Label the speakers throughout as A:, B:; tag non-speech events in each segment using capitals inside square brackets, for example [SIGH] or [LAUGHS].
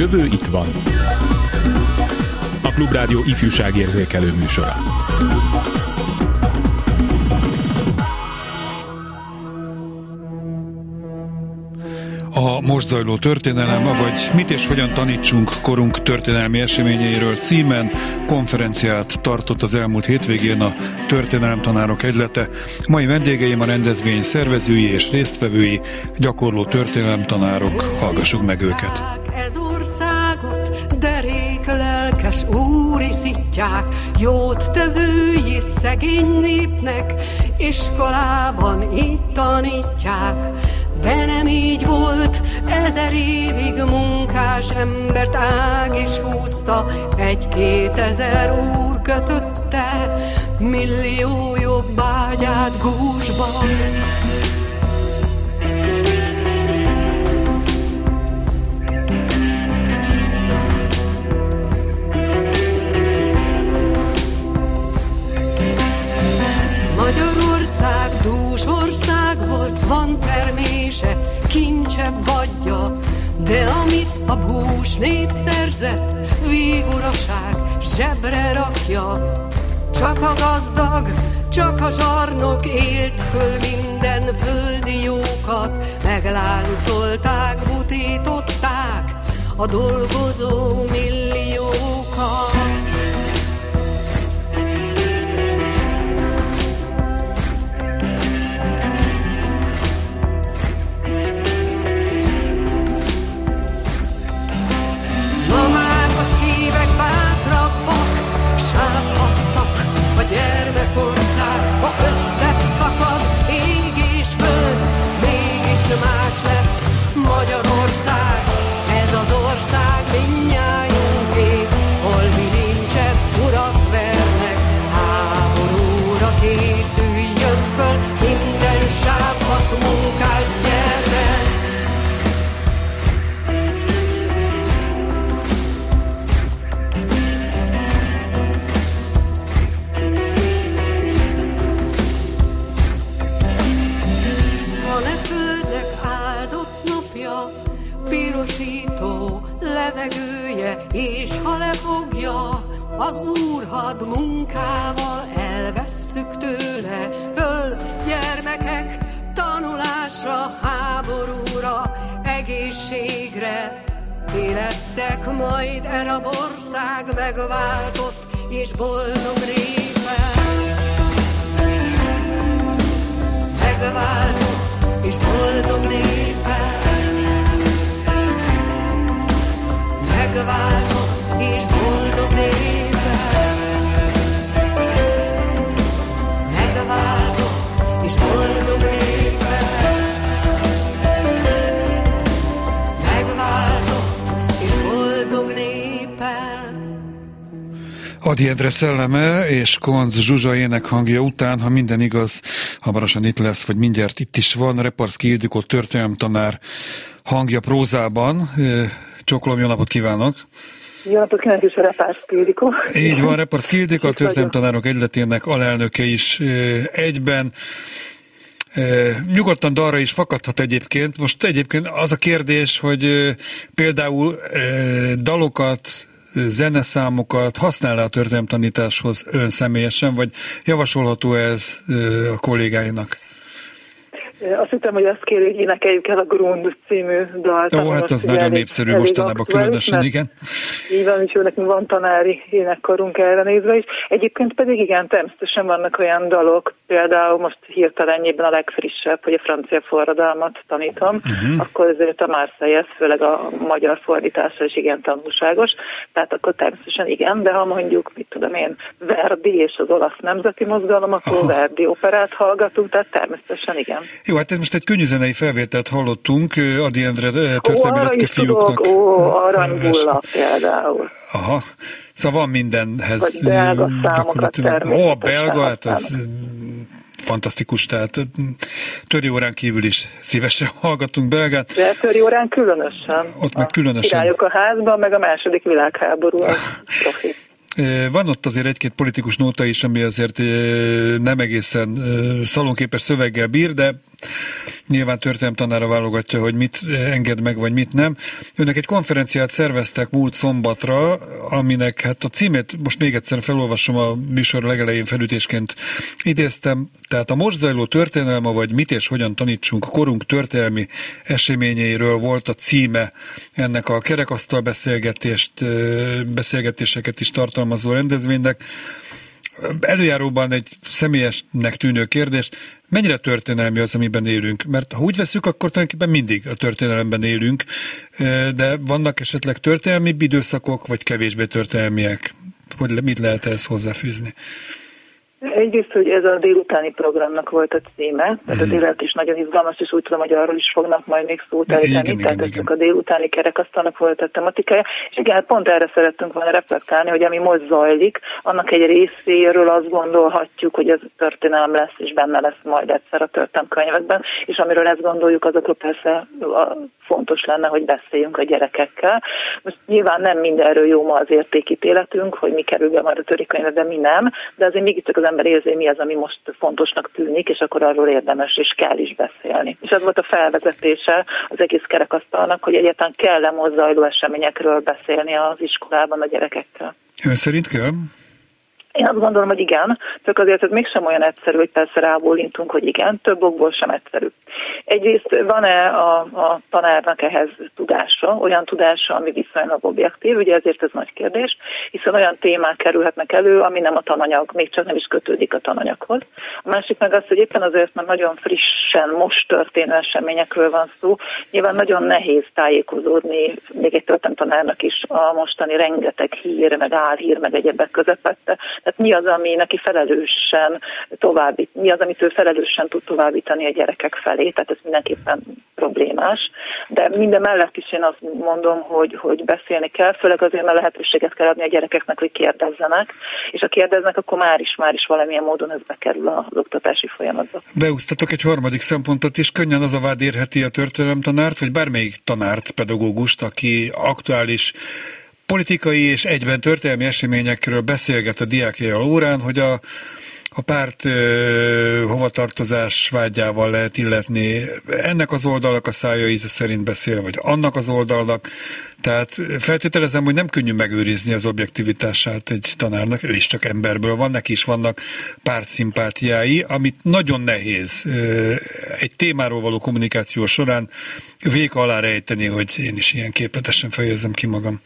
A: jövő itt van. A Klubrádió ifjúságérzékelő műsora.
B: A most zajló történelem, vagy mit és hogyan tanítsunk korunk történelmi eseményeiről címen konferenciát tartott az elmúlt hétvégén a Történelemtanárok Egylete. Mai vendégeim a rendezvény szervezői és résztvevői, gyakorló történelemtanárok. Hallgassuk meg őket. Ez lelkes úri szitják, jót tevői szegény népnek, iskolában itt tanítják de nem így volt, ezer évig munkás embert ág is húzta, egy-két ezer úr kötötte, millió jobb ágyát gúzsban. Dús ország volt, van termése, kincse vagyja, de amit a bús nép szerzett, víguraság zsebre rakja. Csak a gazdag, csak a zsarnok élt föl minden földi jókat, megláncolták, butították a dolgozó milliókat. Szabad munkával elvesszük tőle föl gyermekek tanulásra, háborúra, egészségre. Élesztek majd el a ország megváltott és boldog népen. Megváltott és boldog népen. Megváltott és boldog népen. Adi Endre szelleme és Konc Zsuzsa énekhangja után, ha minden igaz, hamarosan itt lesz, vagy mindjárt itt is van, Reparszki Ildikó tanár hangja prózában. Csokolom, jó napot kívánok!
C: Jó napot kívánok, és a Reparszki Ildikó.
B: Így van, Reparszki Ildikó, a tanárok Egyletének alelnöke is egyben. Nyugodtan dalra is fakadhat egyébként. Most egyébként az a kérdés, hogy például dalokat, zeneszámokat használ a történelemtanításhoz ön személyesen, vagy javasolható ez a kollégáinak?
C: Azt hittem, hogy azt kéri, hogy énekeljük el a Grund című dalt.
B: Ó, hát az nagyon elég, népszerű elég mostanában különösen, igen.
C: Így van, és nekünk van tanári énekkorunk erre nézve is. Egyébként pedig igen, természetesen vannak olyan dalok, például most hirtelenjében a legfrissebb, hogy a francia forradalmat tanítom, uh-huh. akkor azért a Marseille, főleg a magyar fordítása is igen tanulságos, tehát akkor természetesen igen, de ha mondjuk, mit tudom én, Verdi és az olasz nemzeti mozgalom, akkor Aha. Verdi operát hallgatunk, tehát természetesen igen.
B: Jó, hát most egy könnyűzenei felvételt hallottunk, Adi Endre történelmi lecke
C: fiúknak. Ó, aranybulla például.
B: Aha, szóval van mindenhez.
C: Vagy belga számokat
B: Ó, a belga, hát az fantasztikus, tehát töri órán kívül is szívesen [LAUGHS] hallgatunk belgát.
C: De töri órán különösen.
B: Ott meg különösen.
C: Királyok a házban, meg a második világháború. [LAUGHS]
B: Van ott azért egy-két politikus nóta is, ami azért nem egészen szalonképes szöveggel bír, de,
D: nyilván tanára válogatja, hogy mit enged meg, vagy mit nem. Önnek egy konferenciát szerveztek múlt szombatra, aminek hát a címét most még egyszer felolvasom a műsor legelején felütésként idéztem, tehát a most zajló történelme, vagy mit és hogyan tanítsunk korunk történelmi eseményeiről volt a címe ennek a kerekasztal beszélgetést, beszélgetéseket is tartalmazó rendezvénynek. Előjáróban egy személyesnek tűnő kérdés, mennyire történelmi az, amiben élünk? Mert ha úgy veszük, akkor tulajdonképpen mindig a történelemben élünk, de vannak esetleg történelmi időszakok, vagy kevésbé történelmiek? Hogy mit lehet ehhez hozzáfűzni?
C: Egyrészt, hogy ez a délutáni programnak volt a címe, tehát a mhm. délelőtt is nagyon izgalmas, és úgy tudom, hogy arról is fognak majd még szót ejteni, tehát igen, a délutáni kerekasztalnak volt a tematikája, és igen, hát pont erre szerettünk volna reflektálni, hogy ami most zajlik, annak egy részéről azt gondolhatjuk, hogy ez történelem lesz, és benne lesz majd egyszer a történelmkönyvekben, és amiről ezt gondoljuk, azokról persze fontos lenne, hogy beszéljünk a gyerekekkel. Most nyilván nem mindenről jó ma az értékítéletünk, hogy mi kerül be majd a törikönyvbe, de mi nem, de azért mégiscsak az ember érzi, mi az, ami most fontosnak tűnik, és akkor arról érdemes és kell is beszélni. És az volt a felvezetése az egész kerekasztalnak, hogy egyáltalán kell-e mozzajló eseményekről beszélni az iskolában a gyerekekkel.
D: Ön szerint kell?
C: Én azt gondolom, hogy igen, csak azért ez mégsem olyan egyszerű, hogy persze rábólintunk, hogy igen, több okból sem egyszerű. Egyrészt van-e a, a tanárnak ehhez tudása, olyan tudása, ami viszonylag objektív, ugye ezért ez nagy kérdés, hiszen olyan témák kerülhetnek elő, ami nem a tananyag, még csak nem is kötődik a tananyaghoz. A másik meg az, hogy éppen azért, mert nagyon frissen, most történő eseményekről van szó, nyilván nagyon nehéz tájékozódni, még egy tanárnak is a mostani rengeteg hír, meg álhír, meg egyebek közepette, tehát mi az, ami neki felelősen továbbít, mi az, amit ő felelősen tud továbbítani a gyerekek felé, tehát ez mindenképpen problémás. De minden mellett is én azt mondom, hogy, hogy beszélni kell, főleg azért, mert lehetőséget kell adni a gyerekeknek, hogy kérdezzenek, és ha kérdeznek, akkor már is, már is valamilyen módon ez bekerül az oktatási folyamatba.
D: Beúztatok egy harmadik szempontot is, könnyen az a vád érheti a történelemtanárt, vagy bármelyik tanárt, pedagógust, aki aktuális politikai és egyben történelmi eseményekről beszélget a diákjai órán, hogy a, a párt ö, hovatartozás vágyával lehet illetni ennek az oldalak a szája íze szerint beszél, vagy annak az oldalnak. Tehát feltételezem, hogy nem könnyű megőrizni az objektivitását egy tanárnak, ő is csak emberből van, neki is vannak pártszimpátiái, amit nagyon nehéz egy témáról való kommunikáció során vék alá rejteni, hogy én is ilyen képletesen fejezzem ki magam.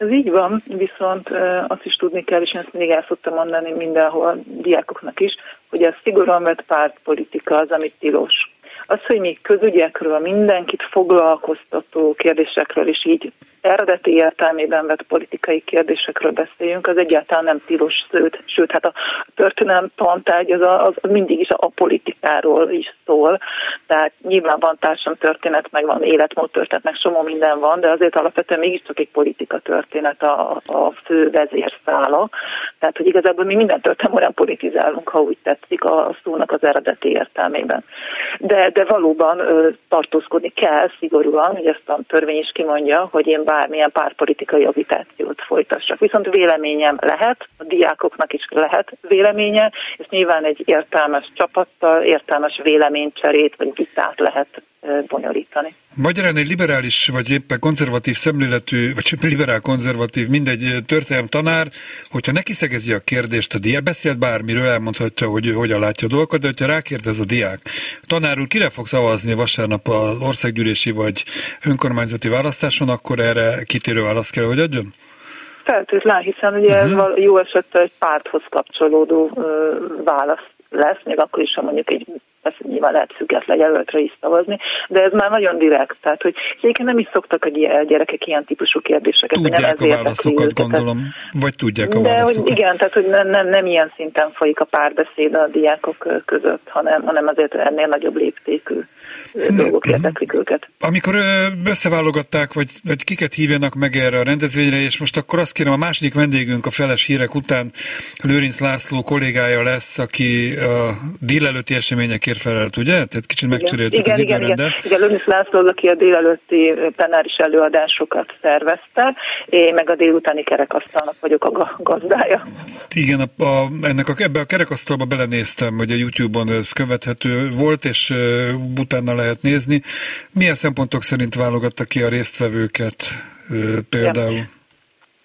C: Ez így van, viszont azt is tudni kell, és ezt mindig el szoktam mondani mindenhol diákoknak is, hogy a szigorúan vett pártpolitika az, amit tilos. Az, hogy mi közügyekről, mindenkit foglalkoztató kérdésekről is így eredeti értelmében vett politikai kérdésekről beszéljünk, az egyáltalán nem tilos szőt, sőt, hát a történelem tantárgy az, a, az mindig is a politikáról is szól, tehát nyilván van társam történet, meg van életmód történet, meg somó minden van, de azért alapvetően mégiscsak egy politika történet a, a fő vezérszála, tehát hogy igazából mi minden történelem politizálunk, ha úgy tetszik a, a szónak az eredeti értelmében. De, de valóban ö, tartózkodni kell szigorúan, hogy ezt a törvény is kimondja, hogy én bármilyen párpolitikai agitációt folytassak. Viszont véleményem lehet, a diákoknak is lehet véleménye, és nyilván egy értelmes csapattal, értelmes véleménycserét vagy vitát lehet bonyolítani.
D: Magyarán egy liberális, vagy éppen konzervatív szemléletű, vagy [LAUGHS] liberál-konzervatív, mindegy történelem tanár, hogyha neki szegezi a kérdést a diák, beszélt bármiről, elmondhatja, hogy hogyan látja a dolgokat, de hogyha rákérdez a diák, tanár úr, kire fog szavazni vasárnap az országgyűlési vagy önkormányzati választáson, akkor erre kitérő választ kell, hogy adjon?
C: Feltétlenül, hiszen ugye uh-huh. jó esetben egy párthoz kapcsolódó uh, válasz lesz, még akkor is, ha mondjuk egy persze nyilván lehet független jelöltre is szavazni, de ez már nagyon direkt, tehát hogy egyébként nem is szoktak a gyerekek ilyen típusú kérdéseket.
D: Tudják nem a válaszokat, őket, gondolom, vagy tudják a
C: de,
D: válaszokat.
C: Hogy igen, tehát hogy nem, nem, nem ilyen szinten folyik a párbeszéd a diákok között, hanem, hanem azért ennél nagyobb léptékű dolgok érdeklik őket.
D: Amikor összeválogatták, vagy, vagy kiket hívjanak meg erre a rendezvényre, és most akkor azt kérem, a második vendégünk a feles hírek után Lőrinc László kollégája lesz, aki a délelőtti eseményekért felelt, ugye? Tehát kicsit megcseréltük
C: igen,
D: az
C: igen. Igen, igen. Lőnisz László, aki a délelőtti plenáris előadásokat szervezte, én meg a délutáni kerekasztalnak vagyok a gazdája.
D: Igen, a, a, ennek a, ebbe a kerekasztalba belenéztem, hogy a YouTube-on ez követhető volt, és uh, utána lehet nézni. Milyen szempontok szerint válogatta ki a résztvevőket uh, például? Igen.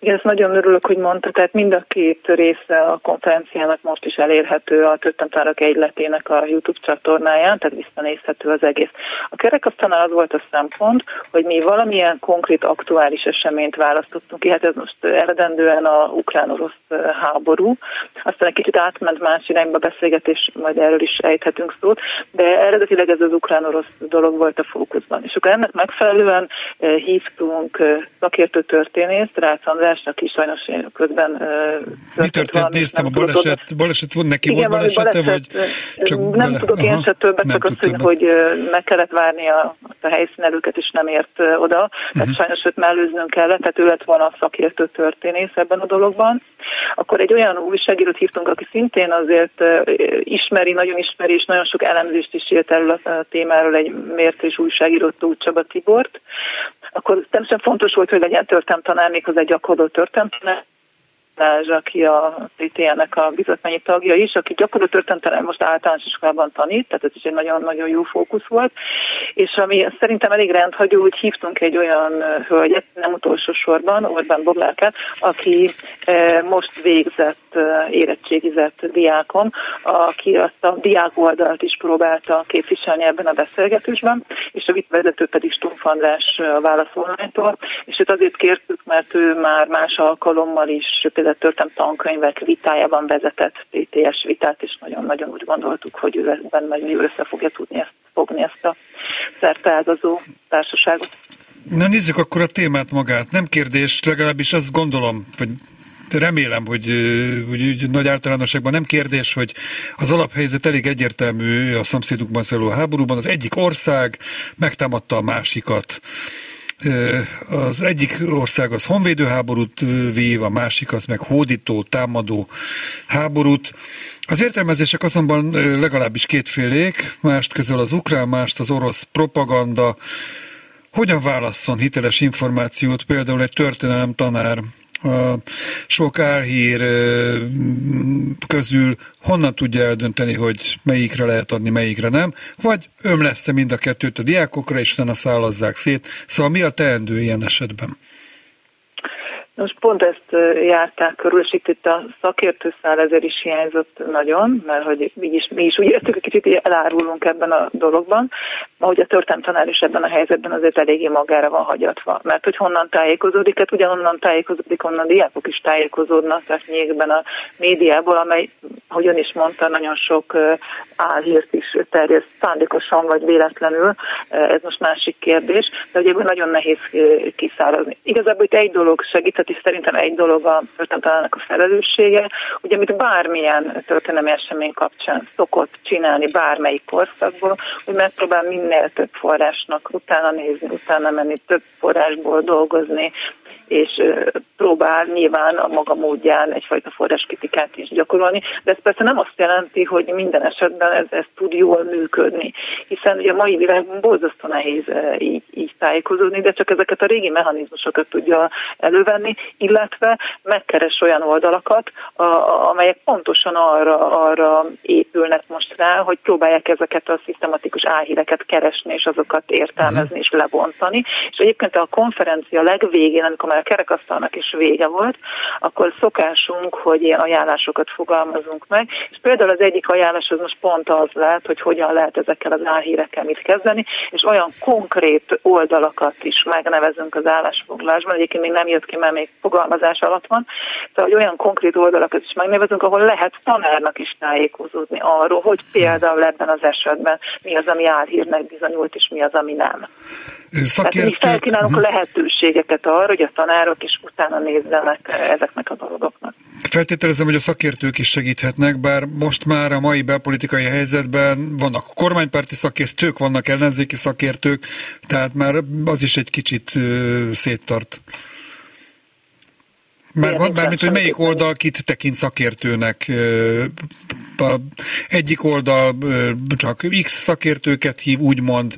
C: Igen, ezt nagyon örülök, hogy mondta, tehát mind a két része a konferenciának most is elérhető a Töttentárak egyletének a YouTube csatornáján, tehát visszanézhető az egész. A kerekasztalnál az volt a szempont, hogy mi valamilyen konkrét aktuális eseményt választottunk ki, hát ez most eredendően a ukrán-orosz háború, aztán egy kicsit átment más irányba beszélgetés, majd erről is ejthetünk szót, de eredetileg ez az ukrán-orosz dolog volt a fókuszban. És akkor ennek megfelelően hívtunk szakértő történészt, Rácz András András, aki sajnos közben
D: Mi történt? Néztem a baleset, baleset volt neki, Igen, volt balesete, baleset, vagy
C: csak Nem bele... tudok Aha, én se többet, csak azt, hogy, hogy meg kellett várni a, a helyszínelőket, és nem ért oda. Uh-huh. Tehát mhm. sajnos őt mellőznünk kellett, tehát ő lett volna a szakértő történész ebben a dologban. Akkor egy olyan újságírót hívtunk, aki szintén azért ismeri, nagyon ismeri, és nagyon sok elemzést is írt erről a témáról egy mértés újságírót, Tóth Csaba Tibort. Akkor természetesen fontos volt, hogy legyen történelmtanár, méghozzá gyakorló történelmtanár, Balázs, aki a CTN-nek a bizottmányi tagja is, aki gyakorló történetelen most általános iskolában tanít, tehát ez is egy nagyon-nagyon jó fókusz volt, és ami szerintem elég rendhagyó, hogy hívtunk egy olyan hölgyet, nem utolsó sorban, Orbán Boglárkát, aki most végzett, érettségizett diákon, aki azt a diák oldalt is próbálta képviselni ebben a beszélgetésben, és a vitvezető pedig Stumpf András válaszolmánytól, és őt azért kértük, mert ő már más alkalommal is például történt tankönyvek vitájában vezetett PTS vitát, és nagyon-nagyon úgy gondoltuk, hogy ő ebben majd jól össze fogja tudni ezt fogni ezt a szerteágazó társaságot.
D: Na nézzük akkor a témát magát. Nem kérdés, legalábbis azt gondolom, vagy remélem, hogy, hogy, hogy nagy általánosságban nem kérdés, hogy az alaphelyzet elég egyértelmű a szomszédunkban szóló háborúban. Az egyik ország megtámadta a másikat. Az egyik ország az honvédőháborút vív, a másik az meg hódító, támadó háborút. Az értelmezések azonban legalábbis kétfélék, mást közöl az ukrán, mást az orosz propaganda. Hogyan válasszon hiteles információt például egy történelem tanár a sok álhír közül honnan tudja eldönteni, hogy melyikre lehet adni, melyikre nem, vagy öm lesz-e mind a kettőt a diákokra, és utána szállazzák szét. Szóval mi a teendő ilyen esetben?
C: Most pont ezt járták körül, és itt, itt a szakértőszál ezért is hiányzott nagyon, mert hogy mi is, mi is úgy értük, hogy kicsit így elárulunk ebben a dologban, ahogy a tanár is ebben a helyzetben azért eléggé magára van hagyatva. Mert hogy honnan tájékozódik, hát ugyanonnan tájékozódik, onnan diákok is tájékozódnak, tehát nyíkben a médiából, amely, ahogy ön is mondta, nagyon sok álhírt is terjeszt szándékosan vagy véletlenül, ez most másik kérdés, de ugye nagyon nehéz kiszárazni. Igazából itt egy dolog segít, és szerintem egy dolog a történetelenek a felelőssége, ugye amit bármilyen történelmi esemény kapcsán szokott csinálni bármelyik korszakból, hogy megpróbál minél több forrásnak utána nézni, utána menni, több forrásból dolgozni, és próbál nyilván a maga módján egyfajta forráskritikát is gyakorolni, de ez persze nem azt jelenti, hogy minden esetben ez, ez tud jól működni, hiszen ugye a mai világban borzasztó nehéz így, így tájékozódni, de csak ezeket a régi mechanizmusokat tudja elővenni, illetve megkeres olyan oldalakat, amelyek pontosan arra, arra épülnek most rá, hogy próbálják ezeket a szisztematikus álhíreket keresni, és azokat értelmezni és lebontani. És egyébként a konferencia legvégén, amikor már a kerekasztalnak is vége volt, akkor szokásunk, hogy ilyen ajánlásokat fogalmazunk meg, és például az egyik ajánlás az most pont az lehet, hogy hogyan lehet ezekkel az álhírekkel mit kezdeni, és olyan konkrét oldalakat is megnevezünk az állásfoglalásban, egyébként még nem jött ki, mert még fogalmazás alatt van, tehát hogy olyan konkrét oldalakat is megnevezünk, ahol lehet tanárnak is tájékozódni arról, hogy például ebben az esetben mi az, ami álhírnek bizonyult, és mi az, ami nem. Szakértők... Tehát mi felkínálunk uh-huh. lehetőségeket arra, hogy a tanárok is utána nézzenek ezeknek a dolgoknak.
D: Feltételezem, hogy a szakértők is segíthetnek, bár most már a mai belpolitikai helyzetben vannak kormánypárti szakértők, vannak ellenzéki szakértők, tehát már az is egy kicsit széttart. Már van, mármint, hogy melyik oldal kit tekint szakértőnek. A egyik oldal csak X szakértőket hív, úgymond,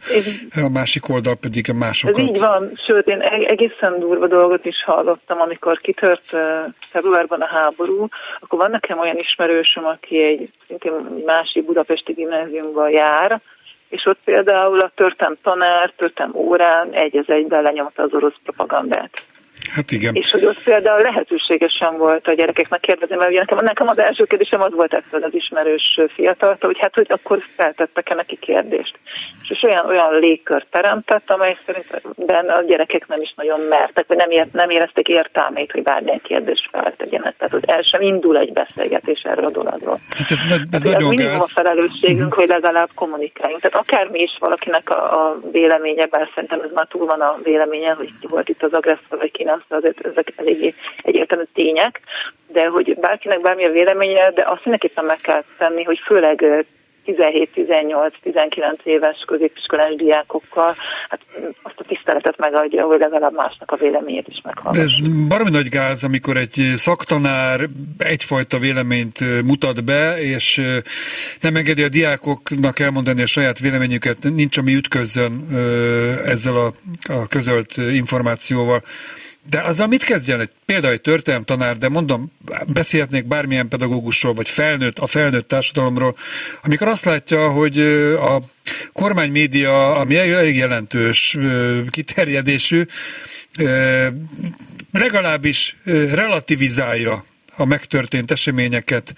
D: a másik oldal pedig másokat.
C: Ez így van, sőt, én e- egészen durva dolgot is hallottam, amikor kitört februárban a háború, akkor van nekem olyan ismerősöm, aki egy szintén másik budapesti gimnáziumban jár, és ott például a törtem tanár, törtem órán egy az egyben lenyomta az orosz propagandát.
D: Hát igen.
C: És hogy ott például lehetőségesen volt a gyerekeknek kérdezni, mert ugye nekem, nekem az első kérdésem az volt ettől az ismerős fiataltól, hogy hát, hogy akkor feltettek-e neki kérdést. És olyan, olyan légkör teremtett, amely szerintem a gyerekek nem is nagyon mertek, vagy nem, ért, nem érezték értelmét, hogy bármilyen kérdést feltegyenek. Tehát, hogy el sem indul egy beszélgetés erről a dologról.
D: Hát ez, ez hát, nagyon
C: minimum gáz. a felelősségünk, uh-huh. hogy legalább kommunikáljunk. Tehát akármi is valakinek a, a véleménye, bár szerintem ez már túl van a véleménye, hogy ki volt itt az agresszor, vagy ki nem, azért ezek eléggé egyértelmű tények, de hogy bárkinek bármilyen véleménye, de azt mindenképpen meg kell tenni, hogy főleg 17-18-19 éves középiskolás diákokkal, hát azt a tiszteletet megadja, hogy legalább másnak a véleményét is meghallgatja.
D: Ez baromi nagy gáz, amikor egy szaktanár egyfajta véleményt mutat be, és nem engedi a diákoknak elmondani a saját véleményüket, nincs ami ütközzön ezzel a, a közölt információval. De azzal mit kezdjen? Egy, például egy történelem tanár, de mondom, beszélhetnék bármilyen pedagógusról, vagy felnőtt, a felnőtt társadalomról, amikor azt látja, hogy a kormánymédia, ami elég jelentős kiterjedésű, legalábbis relativizálja a megtörtént eseményeket.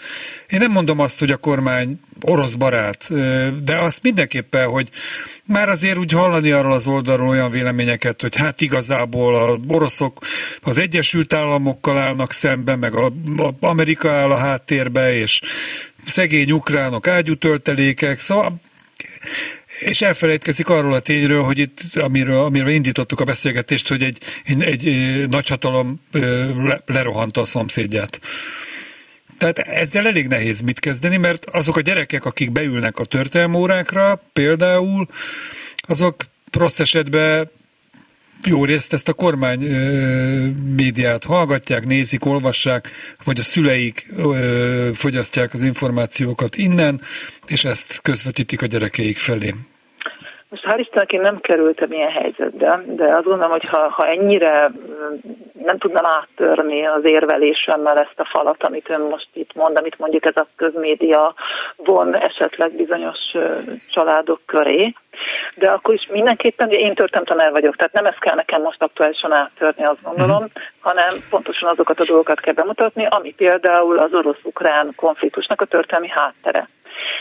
D: Én nem mondom azt, hogy a kormány orosz barát, de azt mindenképpen, hogy már azért úgy hallani arról az oldalról olyan véleményeket, hogy hát igazából a oroszok az Egyesült Államokkal állnak szemben, meg a, a Amerika áll a háttérbe, és szegény ukránok ágyútöltelékek, szóval és elfelejtkezik arról a tényről, hogy itt, amiről, amiről indítottuk a beszélgetést, hogy egy, egy, egy nagyhatalom lerohanta a szomszédját. Tehát ezzel elég nehéz mit kezdeni, mert azok a gyerekek, akik beülnek a történelmórákra, például, azok rossz esetben jó részt ezt a kormány ö, médiát hallgatják, nézik, olvassák, vagy a szüleik ö, fogyasztják az információkat innen, és ezt közvetítik a gyerekeik felé.
C: Most hál' Istennek én nem kerültem ilyen helyzetbe, de azt gondolom, hogy ha, ha ennyire mm, nem tudnám áttörni az érvelésemmel ezt a falat, amit ön most itt mond, amit mondjuk ez a közmédia von esetleg bizonyos családok köré, de akkor is mindenképpen, én törtem tanár vagyok, tehát nem ezt kell nekem most aktuálisan áttörni, azt gondolom, uh-huh. hanem pontosan azokat a dolgokat kell bemutatni, ami például az orosz-ukrán konfliktusnak a történelmi háttere.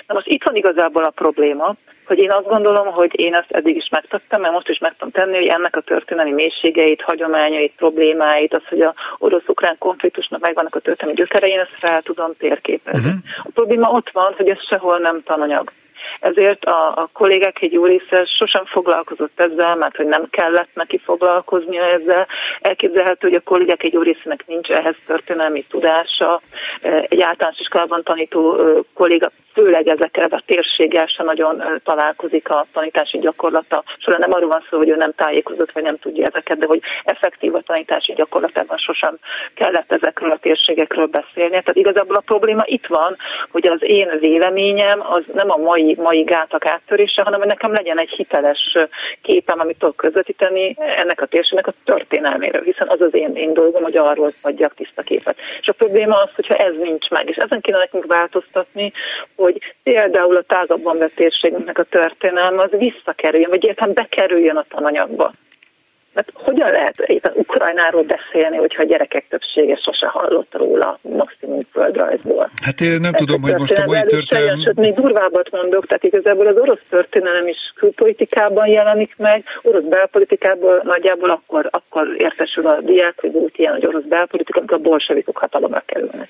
C: Na most itt van igazából a probléma, hogy én azt gondolom, hogy én ezt eddig is megtettem, mert most is meg tudom tenni, hogy ennek a történelmi mélységeit, hagyományait, problémáit, az, hogy a orosz-ukrán konfliktusnak megvannak a történelmi gyökerei, én ezt fel tudom térképezni. Uh-huh. A probléma ott van, hogy ez sehol nem tananyag ezért a, a kollégák egy jó része sosem foglalkozott ezzel, mert hogy nem kellett neki foglalkoznia ezzel. Elképzelhető, hogy a kollégák egy jó részének nincs ehhez történelmi tudása. Egy általános iskolában tanító kolléga főleg ezekkel a térséggel sem nagyon találkozik a tanítási gyakorlata. Során nem arról van szó, hogy ő nem tájékozott, vagy nem tudja ezeket, de hogy effektív a tanítási gyakorlatában sosem kellett ezekről a térségekről beszélni. Tehát igazából a probléma itt van, hogy az én véleményem az nem a mai, mai gátak áttörése, hanem hogy nekem legyen egy hiteles képem, amit tudok közvetíteni ennek a térségnek a történelméről, hiszen az az én, én dolgom, hogy arról adjak tiszta képet. És a probléma az, hogyha ez nincs meg, és ezen kéne nekünk változtatni, hogy például a tágabban vett térségünknek a történelme az visszakerüljön, vagy értem bekerüljön a tananyagba. Mert hogyan lehet éppen Ukrajnáról beszélni, hogyha a gyerekek többsége sose hallott róla, maximum földrajzból?
D: Hát én nem tudom, hogy most a mai történelem...
C: Sőt, még durvábbat mondok, tehát igazából az orosz történelem is külpolitikában jelenik meg, orosz belpolitikában nagyjából akkor, akkor értesül a diák, hogy volt ilyen, hogy orosz belpolitika, amikor a bolsevikok hatalomra kerülnek.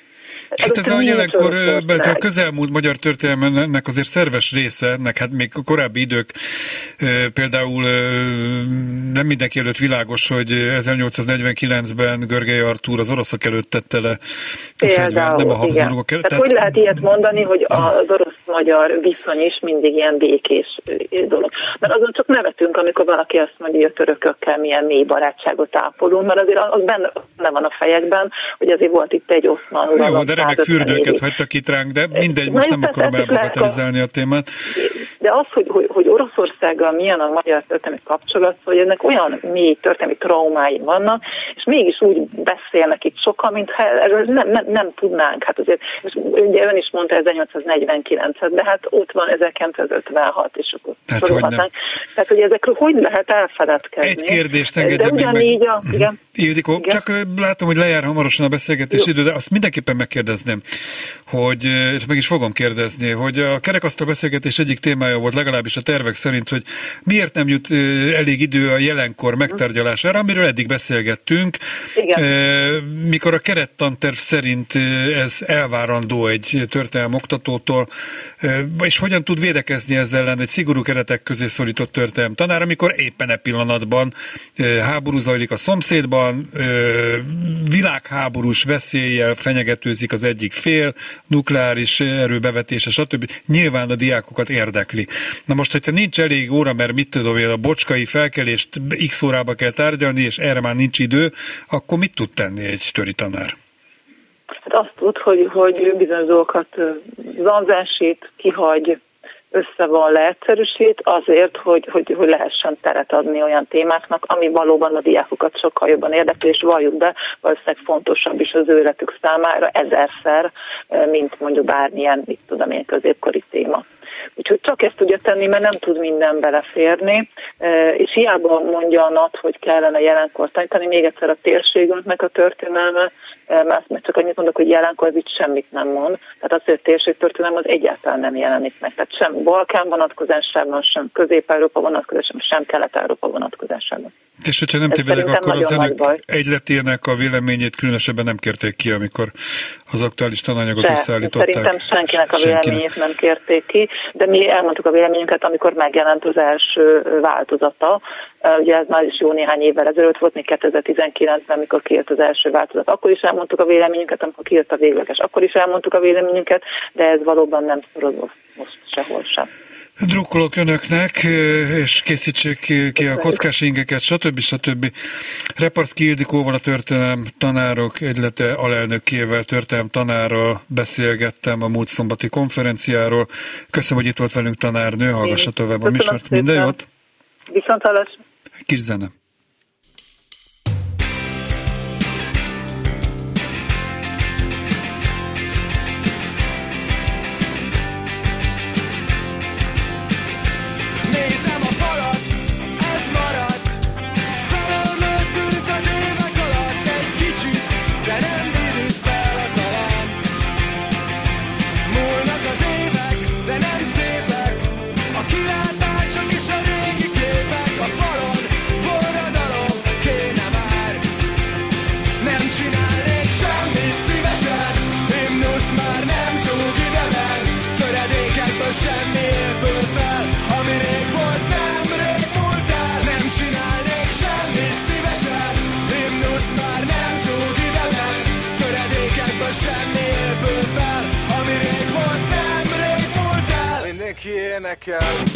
D: Hát ez a jelenkor, a közelmúlt magyar történelmének azért szerves része, meg hát még a korábbi idők például nem mindenki előtt világos, hogy 1849-ben Görgely Artúr az oroszok előtt tette le a fegyvert, nem a Habsburgok
C: előtt. Tehát, hogy lehet ilyet mondani, hogy az orosz-magyar viszony is mindig ilyen békés dolog. Mert azon csak nevetünk, amikor valaki azt mondja, hogy a törökökkel milyen mély barátságot ápolunk, mert azért az benne van a fejekben, hogy azért volt itt egy oszman
D: Jó, de remek fürdőket hagytak itt ránk, de mindegy, most nem akarom elbagatelizálni a témát.
C: De az, hogy, hogy, hogy Oroszországgal milyen a magyar történelmi kapcsolat, hogy ennek olyan mély történelmi traumái vannak, és mégis úgy beszélnek itt sokan, mintha erről nem, nem, nem tudnánk. Hát azért, és ugye ön is mondta 1849-et, de hát ott van 1956, és akkor hát sorolhatnánk. Tehát, hogy ezekről hogy lehet elfeledkezni?
D: Egy kérdést engedjen még meg. A, igen. Ildikó, igen. csak látom, hogy lejár hamarosan a beszélgetés Jó. idő, de azt mindenképpen megkérdezném, hogy, és meg is fogom kérdezni, hogy a kerekasztal beszélgetés egyik témája volt legalábbis a tervek szerint, hogy miért nem jut elég idő a jelenkor megtárgyalására, amiről eddig beszélgettünk. Igen. Mikor a kerettanterv szerint ez elvárandó egy történelmi oktatótól, és hogyan tud védekezni ezzel ellen egy szigorú keretek közé szorított történelmi tanár, amikor éppen e pillanatban háború zajlik a szomszédban, világháborús veszéllyel fenyegetőzik az egyik fél, nukleáris erőbevetése, stb. Nyilván a diákokat érdekli. Na most, hogyha nincs elég óra, mert mit tudom én, a bocskai felkelést x órába kell tárgyalni, és erre már nincs idő, akkor mit tud tenni egy töri tanár?
C: Hát azt tud, hogy, hogy bizonyos dolgokat zanzásít, kihagy, össze van leegyszerűsít azért, hogy, hogy, hogy lehessen teret adni olyan témáknak, ami valóban a diákokat sokkal jobban érdekli, és valljuk be, valószínűleg fontosabb is az őletük számára ezerszer, mint mondjuk bármilyen, mit tudom én, középkori téma. Úgyhogy csak ezt tudja tenni, mert nem tud minden beleférni, és hiába mondja a NAT, hogy kellene jelenkor tanítani, még egyszer a térségünknek a történelme, mert csak annyit mondok, hogy jelenkor itt semmit nem mond. Tehát az, hogy a térségtörténelem az egyáltalán nem jelenik meg. Tehát sem Balkán vonatkozásában, sem Közép-Európa vonatkozásában, sem Kelet-Európa vonatkozásában.
D: És hogyha nem tévedek, akkor az önök egyletének a véleményét különösebben nem kérték ki, amikor az aktuális tananyagot de, összeállították.
C: Szerintem senkinek a véleményét nem kérték ki, de mi elmondtuk a véleményünket, amikor megjelent az első változata. Ugye ez már is jó néhány évvel ezelőtt volt, még 2019-ben, amikor kijött az első változat. Akkor is elmondtuk a véleményünket, amikor kijött a végleges. Akkor is elmondtuk a véleményünket, de ez valóban nem szorozó most sehol sem.
D: Drukkolok önöknek, és készítsék ki a kockás ingeket, stb. stb. Reparszki Ildikóval a történelem tanárok egylete alelnökével, történelem tanárral beszélgettem a múlt szombati konferenciáról. Köszönöm, hogy itt volt velünk tanárnő, hallgassa tovább a műsort. Minden jót!
C: Viszont hallás!
D: Kis zene. podcast.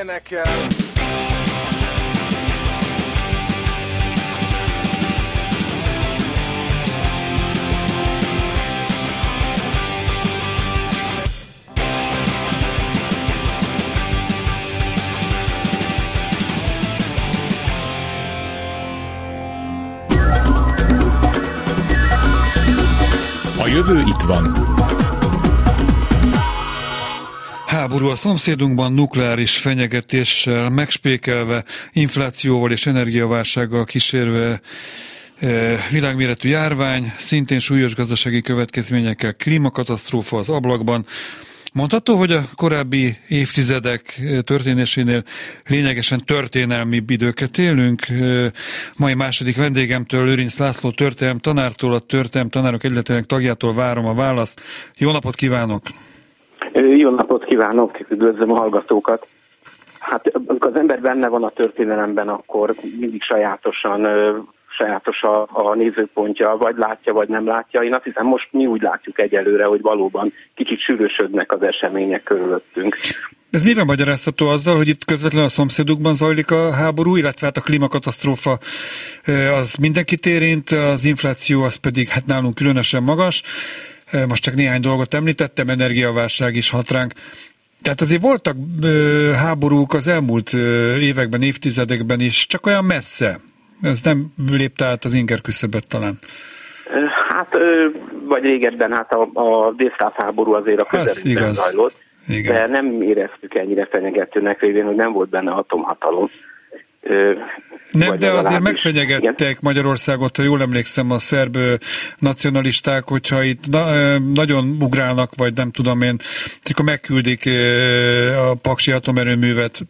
E: Énekel.
A: A jövő itt van.
D: Háború a szomszédunkban nukleáris fenyegetéssel, megspékelve, inflációval és energiaválsággal kísérve eh, világméretű járvány, szintén súlyos gazdasági következményekkel, klímakatasztrófa az ablakban, Mondható, hogy a korábbi évtizedek történésénél lényegesen történelmi időket élünk. Mai második vendégemtől, Lőrinc László történelm tanártól, a történelm tanárok egyletének tagjától várom a választ. Jó napot kívánok!
F: Jó napot kívánok, üdvözlöm a hallgatókat! Hát amikor az ember benne van a történelemben, akkor mindig sajátosan sajátos a, a nézőpontja, vagy látja, vagy nem látja. Én azt hiszem, most mi úgy látjuk egyelőre, hogy valóban kicsit sűrűsödnek az események körülöttünk.
D: Ez mivel magyarázható azzal, hogy itt közvetlenül a szomszédukban zajlik a háború, illetve hát a klímakatasztrófa az mindenkit érint, az infláció az pedig hát nálunk különösen magas. Most csak néhány dolgot említettem, energiaválság is hat ránk. Tehát azért voltak háborúk az elmúlt években, évtizedekben is, csak olyan messze. Ez nem lépte át az inger küszöbet talán.
F: Hát, vagy régebben, hát a, a délszláv háború azért a közelünkben zajlott, Igen. de nem éreztük ennyire fenyegetőnek, révén, hogy nem volt benne atomhatalom.
D: Nem, de azért megfenyegettek igen. Magyarországot, ha jól emlékszem, a szerb nacionalisták, hogyha itt na, nagyon ugrálnak, vagy nem tudom én, akkor megküldik a Paksi atomerőművet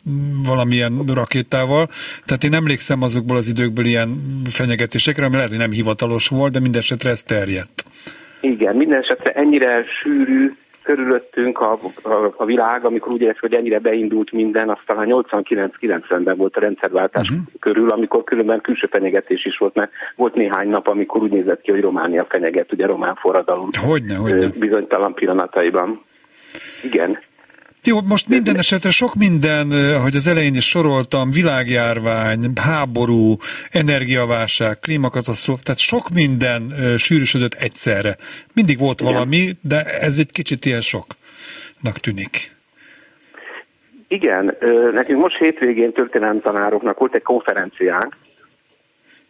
D: valamilyen rakétával. Tehát én emlékszem azokból az időkből ilyen fenyegetésekre, ami lehet, hogy nem hivatalos volt, de minden esetre ez terjedt.
F: Igen, minden esetre ennyire sűrű, körülöttünk a, a, a világ, amikor úgy érzik, hogy ennyire beindult minden, aztán a 89-90-ben volt a rendszerváltás uh-huh. körül, amikor különben külső fenyegetés is volt, mert volt néhány nap, amikor úgy nézett ki, hogy Románia fenyeget, ugye román forradalom
D: hogyne, hogyne.
F: bizonytalan pillanataiban. Igen.
D: Jó, most minden esetre sok minden, hogy az elején is soroltam, világjárvány, háború, energiaválság, klímakatasztrófa, tehát sok minden sűrűsödött egyszerre. Mindig volt Igen. valami, de ez egy kicsit ilyen soknak tűnik.
F: Igen, nekünk most hétvégén tanároknak volt egy konferenciánk,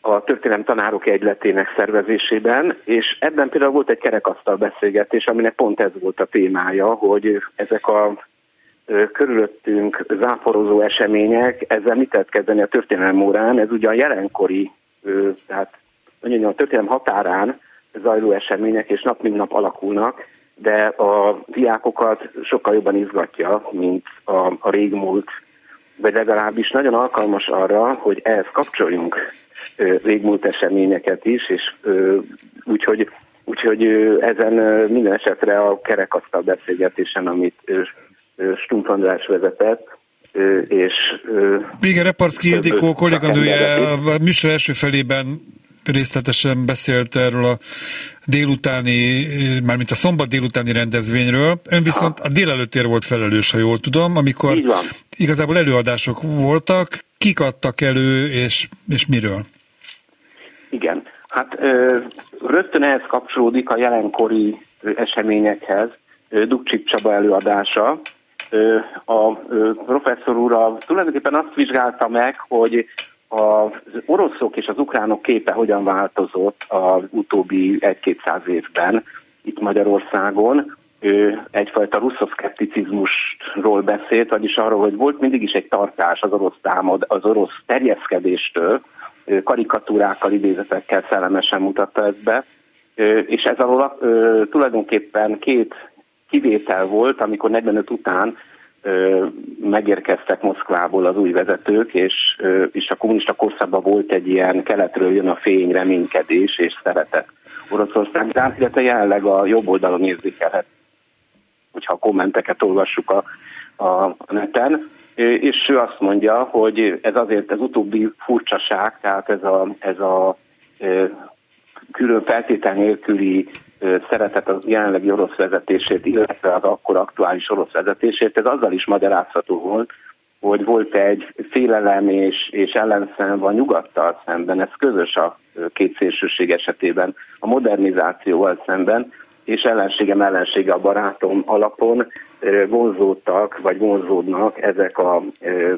F: a történelem tanárok egyletének szervezésében, és ebben például volt egy kerekasztal beszélgetés, aminek pont ez volt a témája, hogy ezek a körülöttünk záporozó események, ezzel mit lehet kezdeni a történelem órán? Ez ugyan jelenkori, tehát mondjuk a történelem határán zajló események, és nap mint nap alakulnak, de a diákokat sokkal jobban izgatja, mint a, a régmúlt, vagy legalábbis nagyon alkalmas arra, hogy ehhez kapcsoljunk régmúlt eseményeket is, és úgyhogy Úgyhogy ezen minden esetre a kerekasztal beszélgetésen, amit Stumpf András vezetett, és...
D: Igen, Reparszki Ildikó kolléganője a műsor első felében részletesen beszélt erről a délutáni, mármint a szombat délutáni rendezvényről. Ön viszont ha. a délelőttér volt felelős, ha jól tudom, amikor igazából előadások voltak. Kik adtak elő, és, és miről?
F: Igen, hát rögtön ehhez kapcsolódik a jelenkori eseményekhez Dukcsik Csaba előadása, a professzor úr tulajdonképpen azt vizsgálta meg, hogy az oroszok és az ukránok képe hogyan változott az utóbbi egy-kétszáz évben itt Magyarországon. Ő egyfajta ruszoszkepticizmusról beszélt, vagyis arról, hogy volt mindig is egy tartás az orosz támad, az orosz terjeszkedéstől, karikatúrákkal, idézetekkel szellemesen mutatta ezt be, és ez alól tulajdonképpen két kivétel volt, amikor 45 után ö, megérkeztek Moszkvából az új vezetők, és, ö, és a kommunista korszakban volt egy ilyen keletről jön a fény, reménykedés és szeretet Oroszország iránt, illetve jelenleg a jobb oldalon érzékelhet, hogyha a kommenteket olvassuk a, a neten, és ő azt mondja, hogy ez azért ez utóbbi furcsaság, tehát ez a, ez a külön feltétel nélküli szeretet a jelenlegi orosz vezetését, illetve az akkor aktuális orosz vezetését, ez azzal is magyarázható volt, hogy volt egy félelem és, és ellenszem a nyugattal szemben, ez közös a két szélsőség esetében, a modernizációval szemben, és ellenségem ellensége a barátom alapon vonzódtak, vagy vonzódnak ezek a,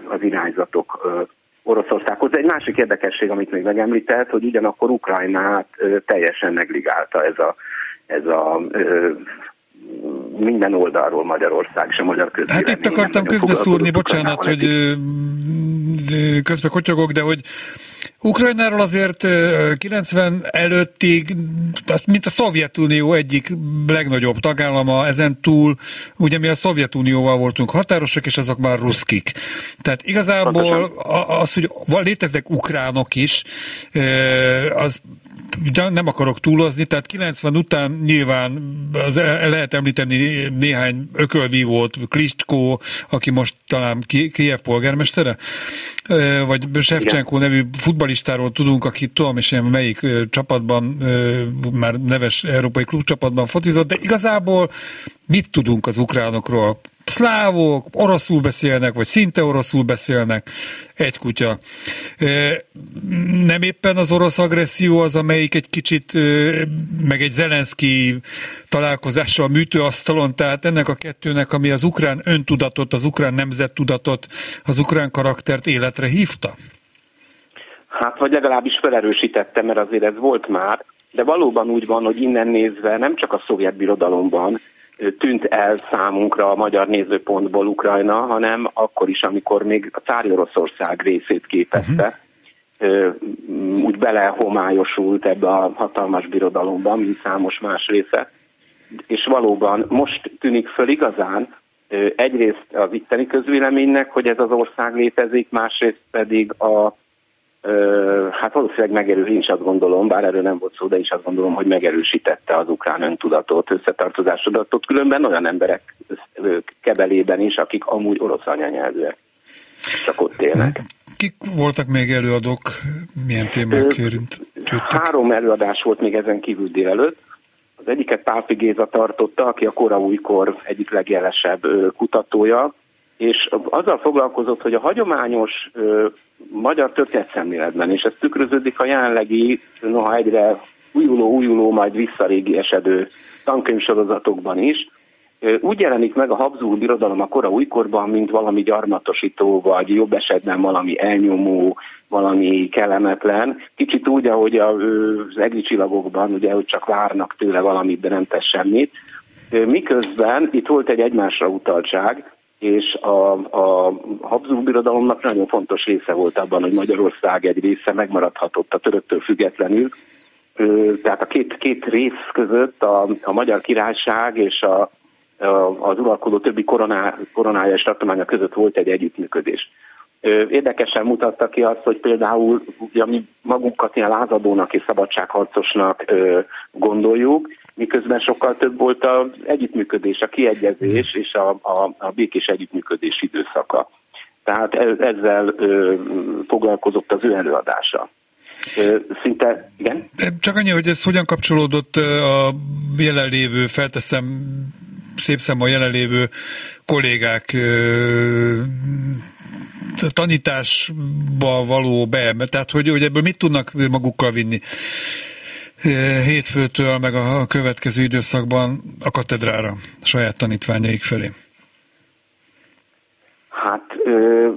F: az irányzatok Oroszországhoz. Egy másik érdekesség, amit még megemlített, hogy ugyanakkor Ukrajnát teljesen negligálta ez a, ez a minden oldalról Magyarország és a magyar közvélemény.
D: Hát itt akartam közbeszúrni, bocsánat, hogy közbe kotyogok, de hogy Ukrajnáról azért 90 előttig, mint a Szovjetunió egyik legnagyobb tagállama, ezen túl, ugye mi a Szovjetunióval voltunk határosak, és azok már ruszkik. Tehát igazából az, hogy léteznek ukránok is, az nem akarok túlozni, tehát 90 után nyilván az, lehet említeni néhány ökölvívót, Klitschko, aki most talán Kiev polgármestere, vagy Shevchenko nevű futbalistáról tudunk, aki tudom is melyik csapatban, már neves európai klubcsapatban focizott, de igazából mit tudunk az ukránokról? Szlávok, oroszul beszélnek, vagy szinte oroszul beszélnek, egy kutya. Nem éppen az orosz agresszió az, amelyik egy kicsit, meg egy Zelenszky találkozással műtőasztalon, tehát ennek a kettőnek, ami az ukrán öntudatot, az ukrán nemzettudatot, az ukrán karaktert életre hívta?
F: Hát, vagy legalábbis felerősítette, mert azért ez volt már, de valóban úgy van, hogy innen nézve nem csak a szovjet birodalomban, tűnt el számunkra a magyar nézőpontból Ukrajna, hanem akkor is, amikor még a cári Oroszország részét képezte, uh-huh. úgy belehomályosult ebbe a hatalmas birodalomba, mint számos más része. És valóban most tűnik föl igazán, egyrészt az itteni közvéleménynek, hogy ez az ország létezik, másrészt pedig a Hát valószínűleg megerő, én is azt gondolom, bár erről nem volt szó, de is azt gondolom, hogy megerősítette az ukrán öntudatot, összetartozásodatot, különben olyan emberek kebelében is, akik amúgy orosz anyanyelvűek, csak ott élnek.
D: Kik voltak még előadók, milyen témák érint?
F: Három előadás volt még ezen kívül délelőtt. Az egyiket Pálfi Géza tartotta, aki a kora újkor egyik legjelesebb kutatója, és azzal foglalkozott, hogy a hagyományos ö, magyar történetszemléletben, és ez tükröződik a jelenlegi, noha egyre újuló, újuló, majd visszarégi esedő tankönyvsorozatokban is, ö, úgy jelenik meg a Habsburg birodalom a kora újkorban, mint valami gyarmatosító, vagy jobb esetben valami elnyomó, valami kellemetlen. Kicsit úgy, ahogy az egri csillagokban, ugye, hogy csak várnak tőle valamit, de nem tesz semmit. Miközben itt volt egy egymásra utaltság, és a, a Habsburg birodalomnak nagyon fontos része volt abban, hogy Magyarország egy része megmaradhatott a töröktől függetlenül. Tehát a két, két rész között a, a Magyar Királyság és a, a, az uralkodó többi koroná, koronája és tartománya között volt egy együttműködés. Érdekesen mutatta ki azt, hogy például ugye, mi magunkat ilyen lázadónak és szabadságharcosnak gondoljuk, miközben sokkal több volt az együttműködés, a kiegyezés és a, a, a békés együttműködés időszaka. Tehát ezzel ö, foglalkozott az ő előadása. Szinte, igen?
D: Csak annyi, hogy ez hogyan kapcsolódott a jelenlévő, felteszem szép szem a jelenlévő kollégák tanításba való be, tehát hogy, hogy ebből mit tudnak magukkal vinni hétfőtől, meg a következő időszakban a katedrára, a saját tanítványaik felé?
F: Hát, ö,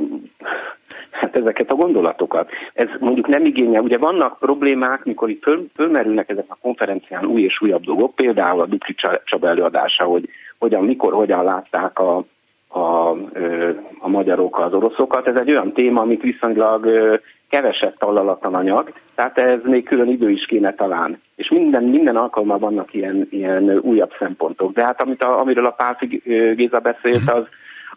F: hát ezeket a gondolatokat. Ez mondjuk nem igényel, ugye vannak problémák, mikor itt föl, fölmerülnek ezek a konferencián új és újabb dolgok, például a Dukli Csaba előadása, hogy hogyan, mikor, hogyan látták a, a, a magyarok az oroszokat. Ez egy olyan téma, amit viszonylag kevesebb tallalatlan anyag, tehát ez még külön idő is kéne talán. És minden, minden alkalommal vannak ilyen, ilyen újabb szempontok. De hát amit a, amiről a Pálfi Géza beszélt, az,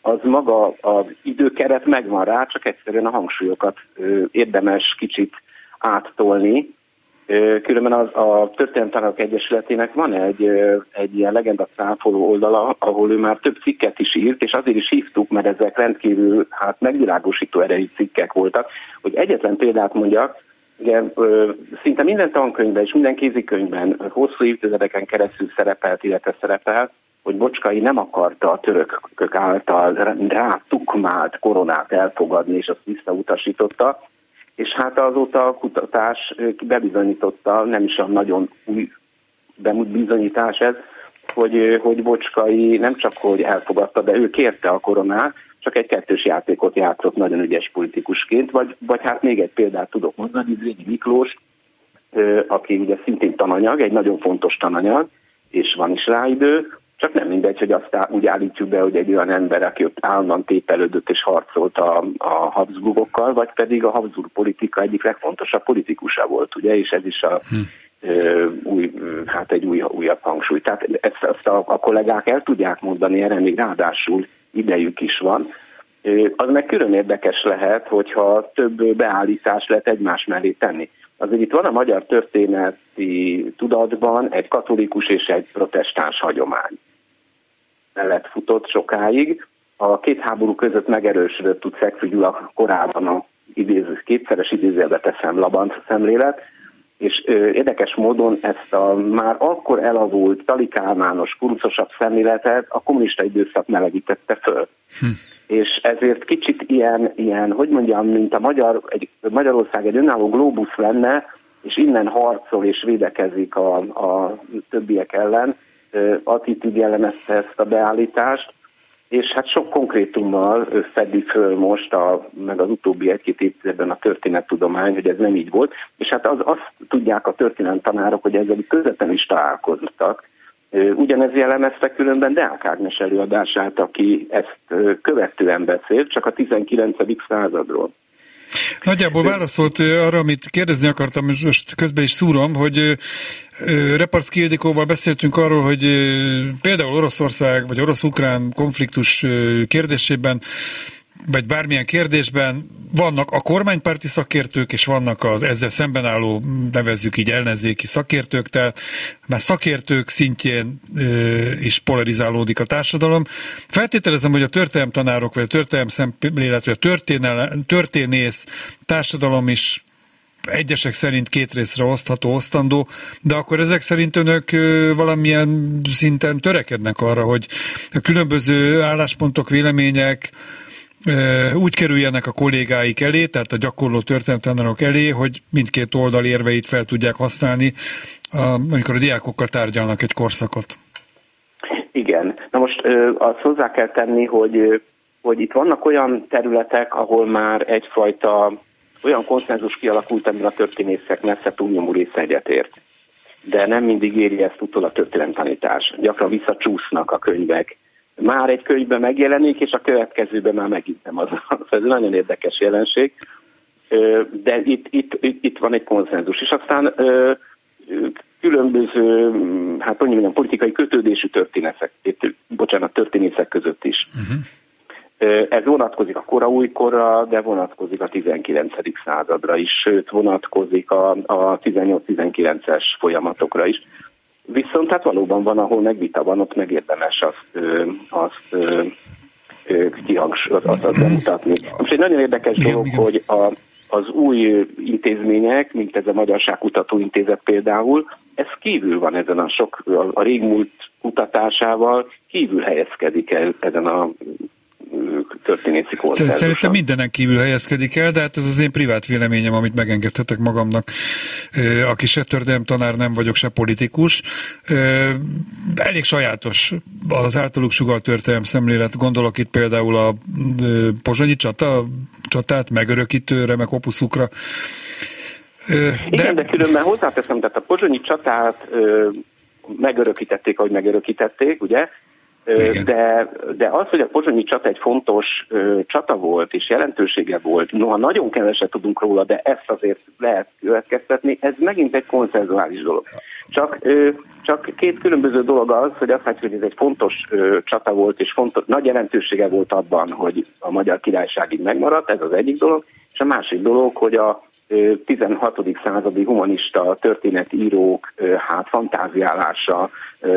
F: az maga az időkeret megvan rá, csak egyszerűen a hangsúlyokat érdemes kicsit áttolni, Különben az, a Történelemtanárok Egyesületének van egy, egy ilyen legenda cáfoló oldala, ahol ő már több cikket is írt, és azért is hívtuk, mert ezek rendkívül hát megvilágosító erejű cikkek voltak, hogy egyetlen példát mondjak, ugye, szinte minden tankönyvben és minden kézikönyvben hosszú évtizedeken keresztül szerepelt, illetve szerepel, hogy Bocskai nem akarta a törökök által rá tukmált koronát elfogadni, és azt visszautasította, és hát azóta a kutatás bebizonyította, nem is a nagyon új bizonyítás ez, hogy, hogy Bocskai nem csak hogy elfogadta, de ő kérte a koronát, csak egy kettős játékot játszott nagyon ügyes politikusként, vagy, vagy hát még egy példát tudok mondani, Zrínyi Miklós, aki ugye szintén tananyag, egy nagyon fontos tananyag, és van is rá idő, csak nem mindegy, hogy azt úgy állítjuk be, hogy egy olyan ember, aki ott állandóan tépelődött és harcolt a, a Habsburgokkal, vagy pedig a Habsburg politika egyik legfontosabb politikusa volt, ugye, és ez is a, hm. ö, új, hát egy új, újabb hangsúly. Tehát ezt, ezt a, a kollégák el tudják mondani, erre még ráadásul idejük is van. Az meg külön érdekes lehet, hogyha több beállítás lehet egymás mellé tenni. Azért itt van a magyar történeti tudatban egy katolikus és egy protestáns hagyomány. Mellett futott sokáig. A két háború között megerősödött tud Szegfű Gyula korábban a idéző, kétszeres idézőbe teszem Labanc szemlélet, és ö, érdekes módon ezt a már akkor elavult, talikálmános, kuruszosabb szemléletet a kommunista időszak melegítette föl. Hm. És ezért kicsit ilyen, ilyen, hogy mondjam, mint a Magyar, egy, Magyarország egy önálló globus lenne, és innen harcol és védekezik a, a többiek ellen, attitűd jellemezte ezt a beállítást, és hát sok konkrétummal fedi föl most, a, meg az utóbbi egy-két évtizedben a történettudomány, hogy ez nem így volt, és hát az, azt tudják a történelem tanárok, hogy ezzel közvetlen is találkoztak. Ugyanez jellemezte különben Deák Ágnes előadását, aki ezt követően beszélt, csak a 19. századról.
D: Nagyjából válaszolt arra, amit kérdezni akartam, és most közben is szúrom, hogy Reparszki Ildikóval beszéltünk arról, hogy például Oroszország vagy orosz-ukrán konfliktus kérdésében vagy bármilyen kérdésben vannak a kormánypárti szakértők, és vannak az ezzel szemben álló, nevezzük így ellenzéki szakértők, tehát már szakértők szintjén ö, is polarizálódik a társadalom. Feltételezem, hogy a történelem tanárok, vagy a történelem szemlélet, vagy a történész társadalom is egyesek szerint két részre osztható, osztandó, de akkor ezek szerint önök valamilyen szinten törekednek arra, hogy a különböző álláspontok, vélemények, úgy kerüljenek a kollégáik elé, tehát a gyakorló történetanárok elé, hogy mindkét oldal érveit fel tudják használni, amikor a diákokkal tárgyalnak egy korszakot.
F: Igen. Na most azt hozzá kell tenni, hogy, hogy itt vannak olyan területek, ahol már egyfajta olyan konszenzus kialakult, amiben a történészek messze túlnyomó része egyetért. De nem mindig éri ezt utol a történelemtanítás. Gyakran visszacsúsznak a könyvek, már egy könyvben megjelenik, és a következőben már megint nem az. [LAUGHS] Ez nagyon érdekes jelenség. De itt, itt, itt, itt van egy konszenzus. És aztán különböző, hát hogy mondjam, politikai kötődésű történetek, bocsánat, történészek között is. Uh-huh. Ez vonatkozik a kora újkorra, de vonatkozik a 19. századra is, sőt vonatkozik a, a 18-19-es folyamatokra is. Viszont hát valóban van, ahol meg vita van, ott megérdemes azt, azt kihangsúlyozni, azt, azt bemutatni. Most egy nagyon érdekes igen, dolog, igen. hogy a, az új intézmények, mint ez a Magyarságkutató Intézet például, ez kívül van ezen a sok, a, a régmúlt kutatásával, kívül helyezkedik el ezen a történészi konszenzuson.
D: Szerintem mindenen kívül helyezkedik el, de hát ez az én privát véleményem, amit megengedhetek magamnak, aki se történelem tanár nem vagyok, se politikus. Elég sajátos az általuk sugal történelem szemlélet. Gondolok itt például a pozsonyi csata, csatát megörökítő remek opuszukra.
F: De... Igen, de különben hozzáteszem, tehát a pozsonyi csatát megörökítették, ahogy megörökítették, ugye, de, de az, hogy a pozsonyi csata egy fontos ö, csata volt, és jelentősége volt, noha nagyon keveset tudunk róla, de ezt azért lehet következtetni, ez megint egy konszenzuális dolog. Csak, ö, csak két különböző dolog az, hogy azt látjuk, hogy ez egy fontos ö, csata volt, és fontos, nagy jelentősége volt abban, hogy a magyar királyság így megmaradt, ez az egyik dolog, és a másik dolog, hogy a 16. századi humanista történetírók hát fantáziálása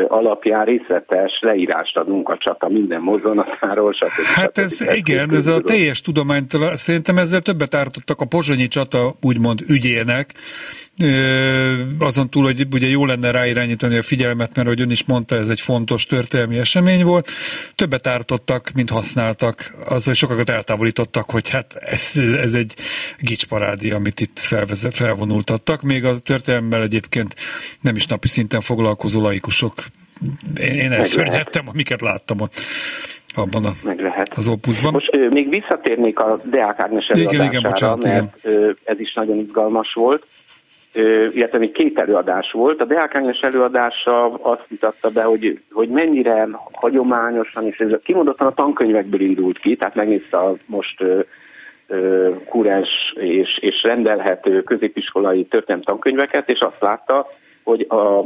F: alapján részletes leírást adunk a csata minden mozzanatáról, stb.
D: Hát ez stb. igen, ez a teljes tudományt, szerintem ezzel többet ártottak a pozsonyi csata úgymond ügyének, azon túl, hogy ugye jó lenne ráirányítani a figyelmet, mert hogy ön is mondta, ez egy fontos történelmi esemény volt. Többet ártottak, mint használtak, azzal sokakat eltávolítottak, hogy hát ez, ez egy gicsparádi, amit itt felveze, felvonultattak. Még a történelemmel egyébként nem is napi szinten foglalkozó laikusok. Én, én elszörnyedtem, amiket láttam ott abban a,
F: meg lehet.
D: az opuszban.
F: Most ö, még visszatérnék a Deák Ágnes előadására, igen, igen, bocsánat, mert Ö, ez is nagyon izgalmas volt, illetve még két előadás volt. A Deák Ágnes előadása azt mutatta be, hogy, hogy mennyire hagyományosan, és ez kimondottan a tankönyvekből indult ki, tehát megnézte a most ö, kúrens és, és rendelhető középiskolai történelmi tankönyveket, és azt látta, hogy a,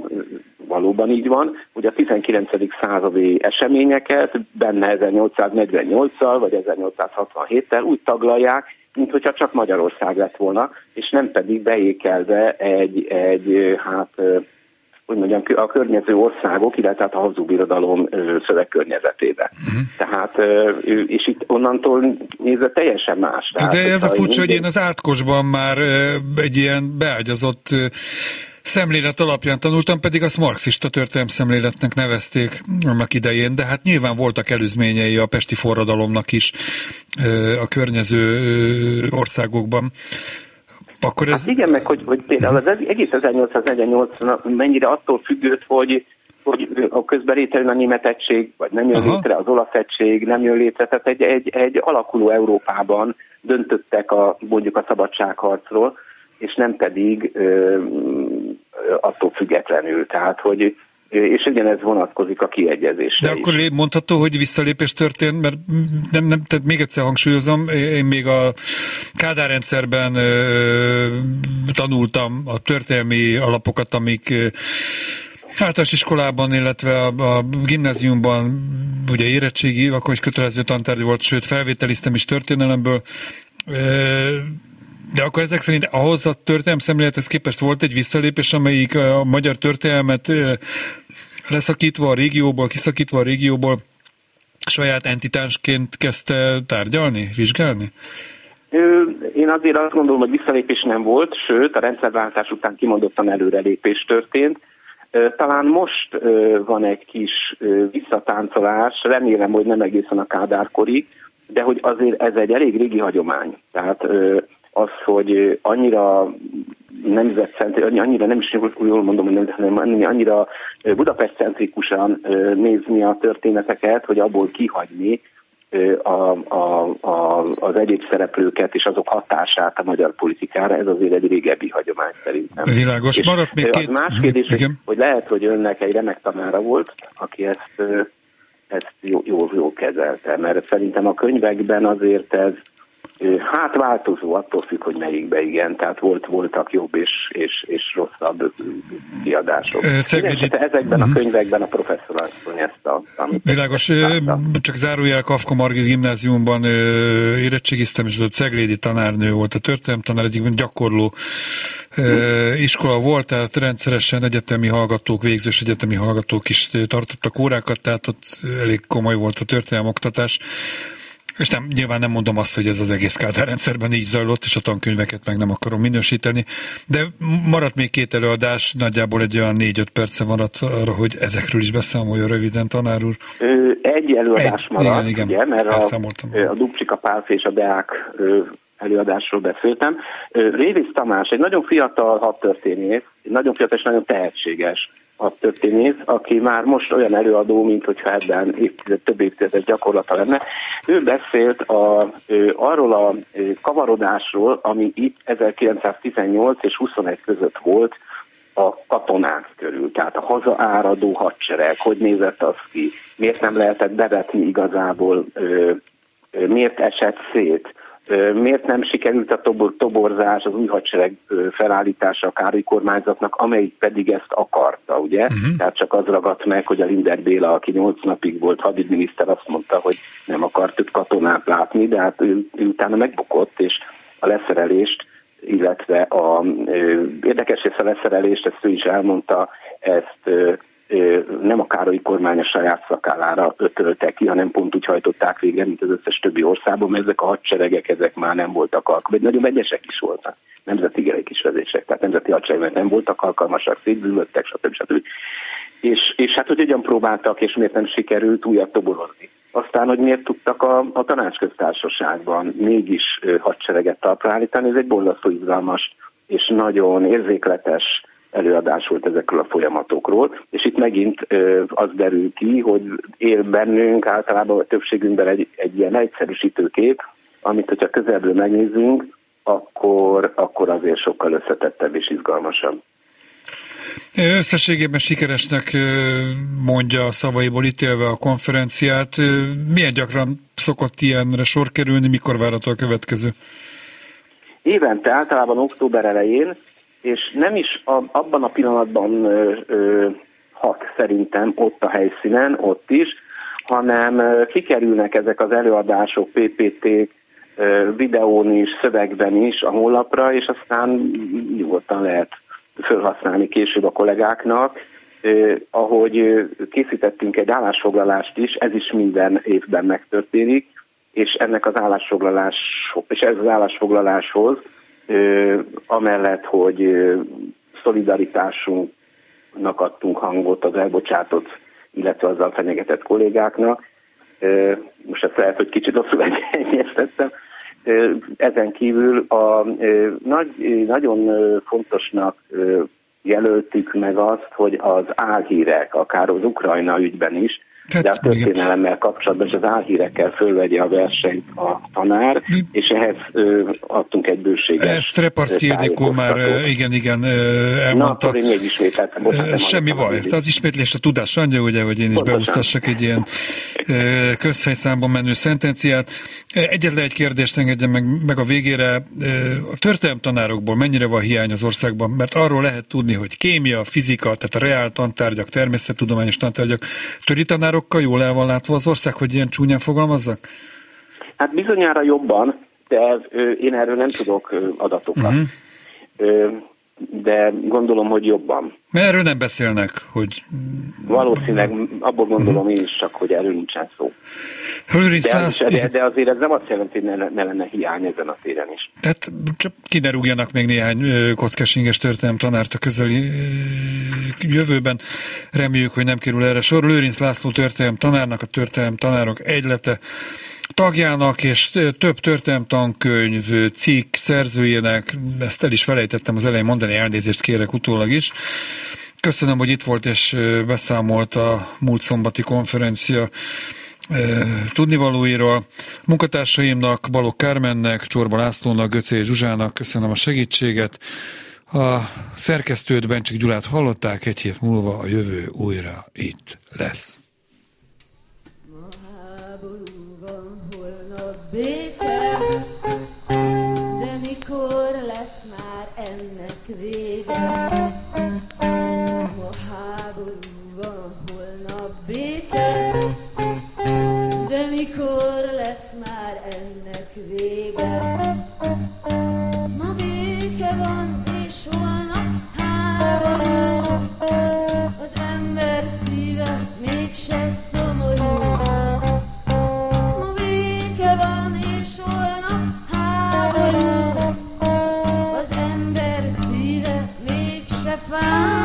F: valóban így van, hogy a 19. századi eseményeket benne 1848-szal vagy 1867-tel úgy taglalják, mint hogyha csak Magyarország lett volna, és nem pedig beékelve egy, egy hát hogy mondjam, a környező országok, illetve hát a hazugbirodalom szövegkörnyezetébe. Uh-huh. Tehát, és itt onnantól nézve teljesen más.
D: Tehát, De ez a furcsa, hogy én az átkosban már egy ilyen beágyazott szemlélet alapján tanultam, pedig azt marxista történelm szemléletnek nevezték annak idején, de hát nyilván voltak előzményei a pesti forradalomnak is a környező országokban.
F: Akkor ez... Hát igen, meg hogy, hogy például az egész 1848 mennyire attól függött, hogy hogy a közben létrejön a német egység, vagy nem jön Aha. létre az olasz egység, nem jön létre, tehát egy, egy, egy alakuló Európában döntöttek a, mondjuk a szabadságharcról, és nem pedig ö, attól függetlenül. Tehát, hogy és ugyanez vonatkozik a kiegyezésre
D: De akkor is. mondható, hogy visszalépés történt, mert nem, nem, tehát még egyszer hangsúlyozom, én még a Kádár rendszerben ö, tanultam a történelmi alapokat, amik ö, általános iskolában, illetve a, a gimnáziumban ugye érettségi, akkor egy kötelező tantárgy volt, sőt felvételiztem is történelemből. De akkor ezek szerint ahhoz a történelem szemlélethez képest volt egy visszalépés, amelyik a magyar történelmet leszakítva a régióból, kiszakítva a régióból saját entitásként kezdte tárgyalni, vizsgálni?
F: Én azért azt gondolom, hogy visszalépés nem volt, sőt a rendszerváltás után kimondottan előrelépés történt. Talán most van egy kis visszatáncolás, remélem, hogy nem egészen a kádárkorig, de hogy azért ez egy elég régi hagyomány. Tehát az, hogy annyira nemzetcentrikus, annyira nem is jól mondom, hogy nem, hanem annyira Budapest-centrikusan nézni a történeteket, hogy abból kihagyni a, a, a, az egyéb szereplőket és azok hatását a magyar politikára, ez azért egy régebbi hagyomány szerintem.
D: Világos, maradt még két...
F: Más kérdés, hogy, hogy lehet, hogy önnek egy remek tanára volt, aki ezt, ezt jól, jól, jól kezelte, mert szerintem a könyvekben azért ez Hát változó, attól függ, hogy melyikbe igen, tehát volt, voltak jobb és, és, és rosszabb kiadások. Cegvidi... Ezekben a mhm. könyvekben a professzor asszony ezt a...
D: Világos, látta. csak zárójel Kafka Margit gimnáziumban érettségiztem, és az a Ceglédi tanárnő volt a történelem tanár, egyik gyakorló iskola volt, tehát rendszeresen egyetemi hallgatók, végzős egyetemi hallgatók is tartottak órákat, tehát ott elég komoly volt a történelem oktatás. És nem, nyilván nem mondom azt, hogy ez az egész Kádár rendszerben így zajlott, és a tankönyveket meg nem akarom minősíteni, de maradt még két előadás, nagyjából egy olyan négy-öt perce maradt arra, hogy ezekről is beszámolja röviden, tanár úr.
F: Egy előadás egy, maradt, igen, igen, ugye, mert a, a Dubcsika Pálf és a Deák előadásról beszéltem. Révész Tamás egy nagyon fiatal hadtörténész, nagyon fiatal és nagyon tehetséges történész, aki már most olyan előadó, mint hogyha ebben évtized, több évtized gyakorlata lenne. Ő beszélt a, ő, arról a kavarodásról, ami itt 1918 és 21 között volt a katonák körül, tehát a hazaáradó hadsereg, hogy nézett az ki, miért nem lehetett bevetni igazából, miért esett szét, miért nem sikerült a tobor, toborzás, az új hadsereg felállítása a Károly kormányzatnak, amelyik pedig ezt akarta, ugye? Uh-huh. Tehát csak az ragadt meg, hogy a Linder Béla, aki nyolc napig volt hadügyminiszter, azt mondta, hogy nem akart több katonát látni, de hát ő, ő utána megbukott, és a leszerelést, illetve a ö, érdekes része a leszerelést, ezt ő is elmondta, ezt ö, nem a Károlyi kormány a saját szakállára ötölte ki, hanem pont úgy hajtották végre, mint az összes többi országban, mert ezek a hadseregek ezek már nem voltak alkalmasak, vagy nagyon vegyesek is voltak, nemzeti is vezések, tehát nemzeti hadseregek nem voltak alkalmasak, szétbűnöttek, stb. stb. És, és hát, hogy hogyan próbáltak, és miért nem sikerült újat toborozni. Aztán, hogy miért tudtak a, a tanácsköztársaságban mégis hadsereget talpra állítani, ez egy borzasztó izgalmas és nagyon érzékletes előadás volt ezekről a folyamatokról, és itt megint az derül ki, hogy él bennünk általában a többségünkben egy, egy ilyen egyszerűsítő kép, amit hogyha közelből megnézzünk, akkor, akkor azért sokkal összetettebb és izgalmasabb.
D: Összességében sikeresnek mondja a szavaiból ítélve a konferenciát. Milyen gyakran szokott ilyenre sor kerülni, mikor várható a következő?
F: Évente, általában október elején, és nem is a, abban a pillanatban ö, ö, hat szerintem ott a helyszínen, ott is, hanem ö, kikerülnek ezek az előadások, PPT-k, videón is, szövegben is a honlapra, és aztán nyugodtan lehet felhasználni később a kollégáknak. Ahogy készítettünk egy állásfoglalást is, ez is minden évben megtörténik, és ennek az állásfoglalás, és ez az állásfoglaláshoz amellett, hogy szolidaritásunknak adtunk hangot az elbocsátott, illetve azzal fenyegetett kollégáknak. Most ezt lehet, hogy kicsit rosszul [LAUGHS] egyeztettem. Ezen kívül a nagy, nagyon fontosnak jelöltük meg azt, hogy az álhírek, akár az Ukrajna ügyben is, tehát, de a történelemmel kapcsolatban és az álhírekkel fölvegye a versenyt a tanár, Mi? és ehhez ö, adtunk egy bőséget.
D: Ezt Reparszki Ildikó már igen, igen elmondta.
F: Na, akkor én
D: Semmi baj. Tehát az ismétlés a tudás anyja, ugye, hogy én is beosztassak egy ilyen közhelyszámban menő szentenciát. Egyetlen egy kérdést engedjen meg, meg a végére. A történelem tanárokból mennyire van hiány az országban? Mert arról lehet tudni, hogy kémia, fizika, tehát a reál tantárgyak, természettudományos tantárgyak, töri tanárok határokkal jól el van látva az ország, hogy ilyen csúnyán fogalmazzak?
F: Hát bizonyára jobban, de én erről nem tudok adatokat. Uh-huh. De gondolom, hogy jobban.
D: Mert erről nem beszélnek, hogy...
F: Valószínűleg abból gondolom uh-huh. én is csak, hogy erről nincsen szó. De, de, de azért ez nem azt jelenti, hogy ne, ne lenne hiány ezen a téren is.
D: Tehát csak kiderúgjanak még néhány kockásinges történelem tanárt a közeli jövőben. Reméljük, hogy nem kerül erre sor. Lőrinc László történelem tanárnak, a történelem tanárok egylete tagjának és több történelem cikk szerzőjének, ezt el is felejtettem az elején mondani, elnézést kérek utólag is. Köszönöm, hogy itt volt és beszámolt a múlt szombati konferencia tudnivalóiról. Munkatársaimnak, Balok Kármennek, Csorba Lászlónak, Göcé Zsuzsának köszönöm a segítséget. A szerkesztőt Bencsik Gyulát hallották, egy hét múlva a jövő újra itt lesz. béke, de mikor lesz már ennek vége? vége. Ma béke van, és holnap háború. Az ember szíve mégse szomorú. Ma béke van, és holnap háború. Az ember szíve mégse
A: fáj.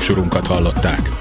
A: Műsorunkat hallották.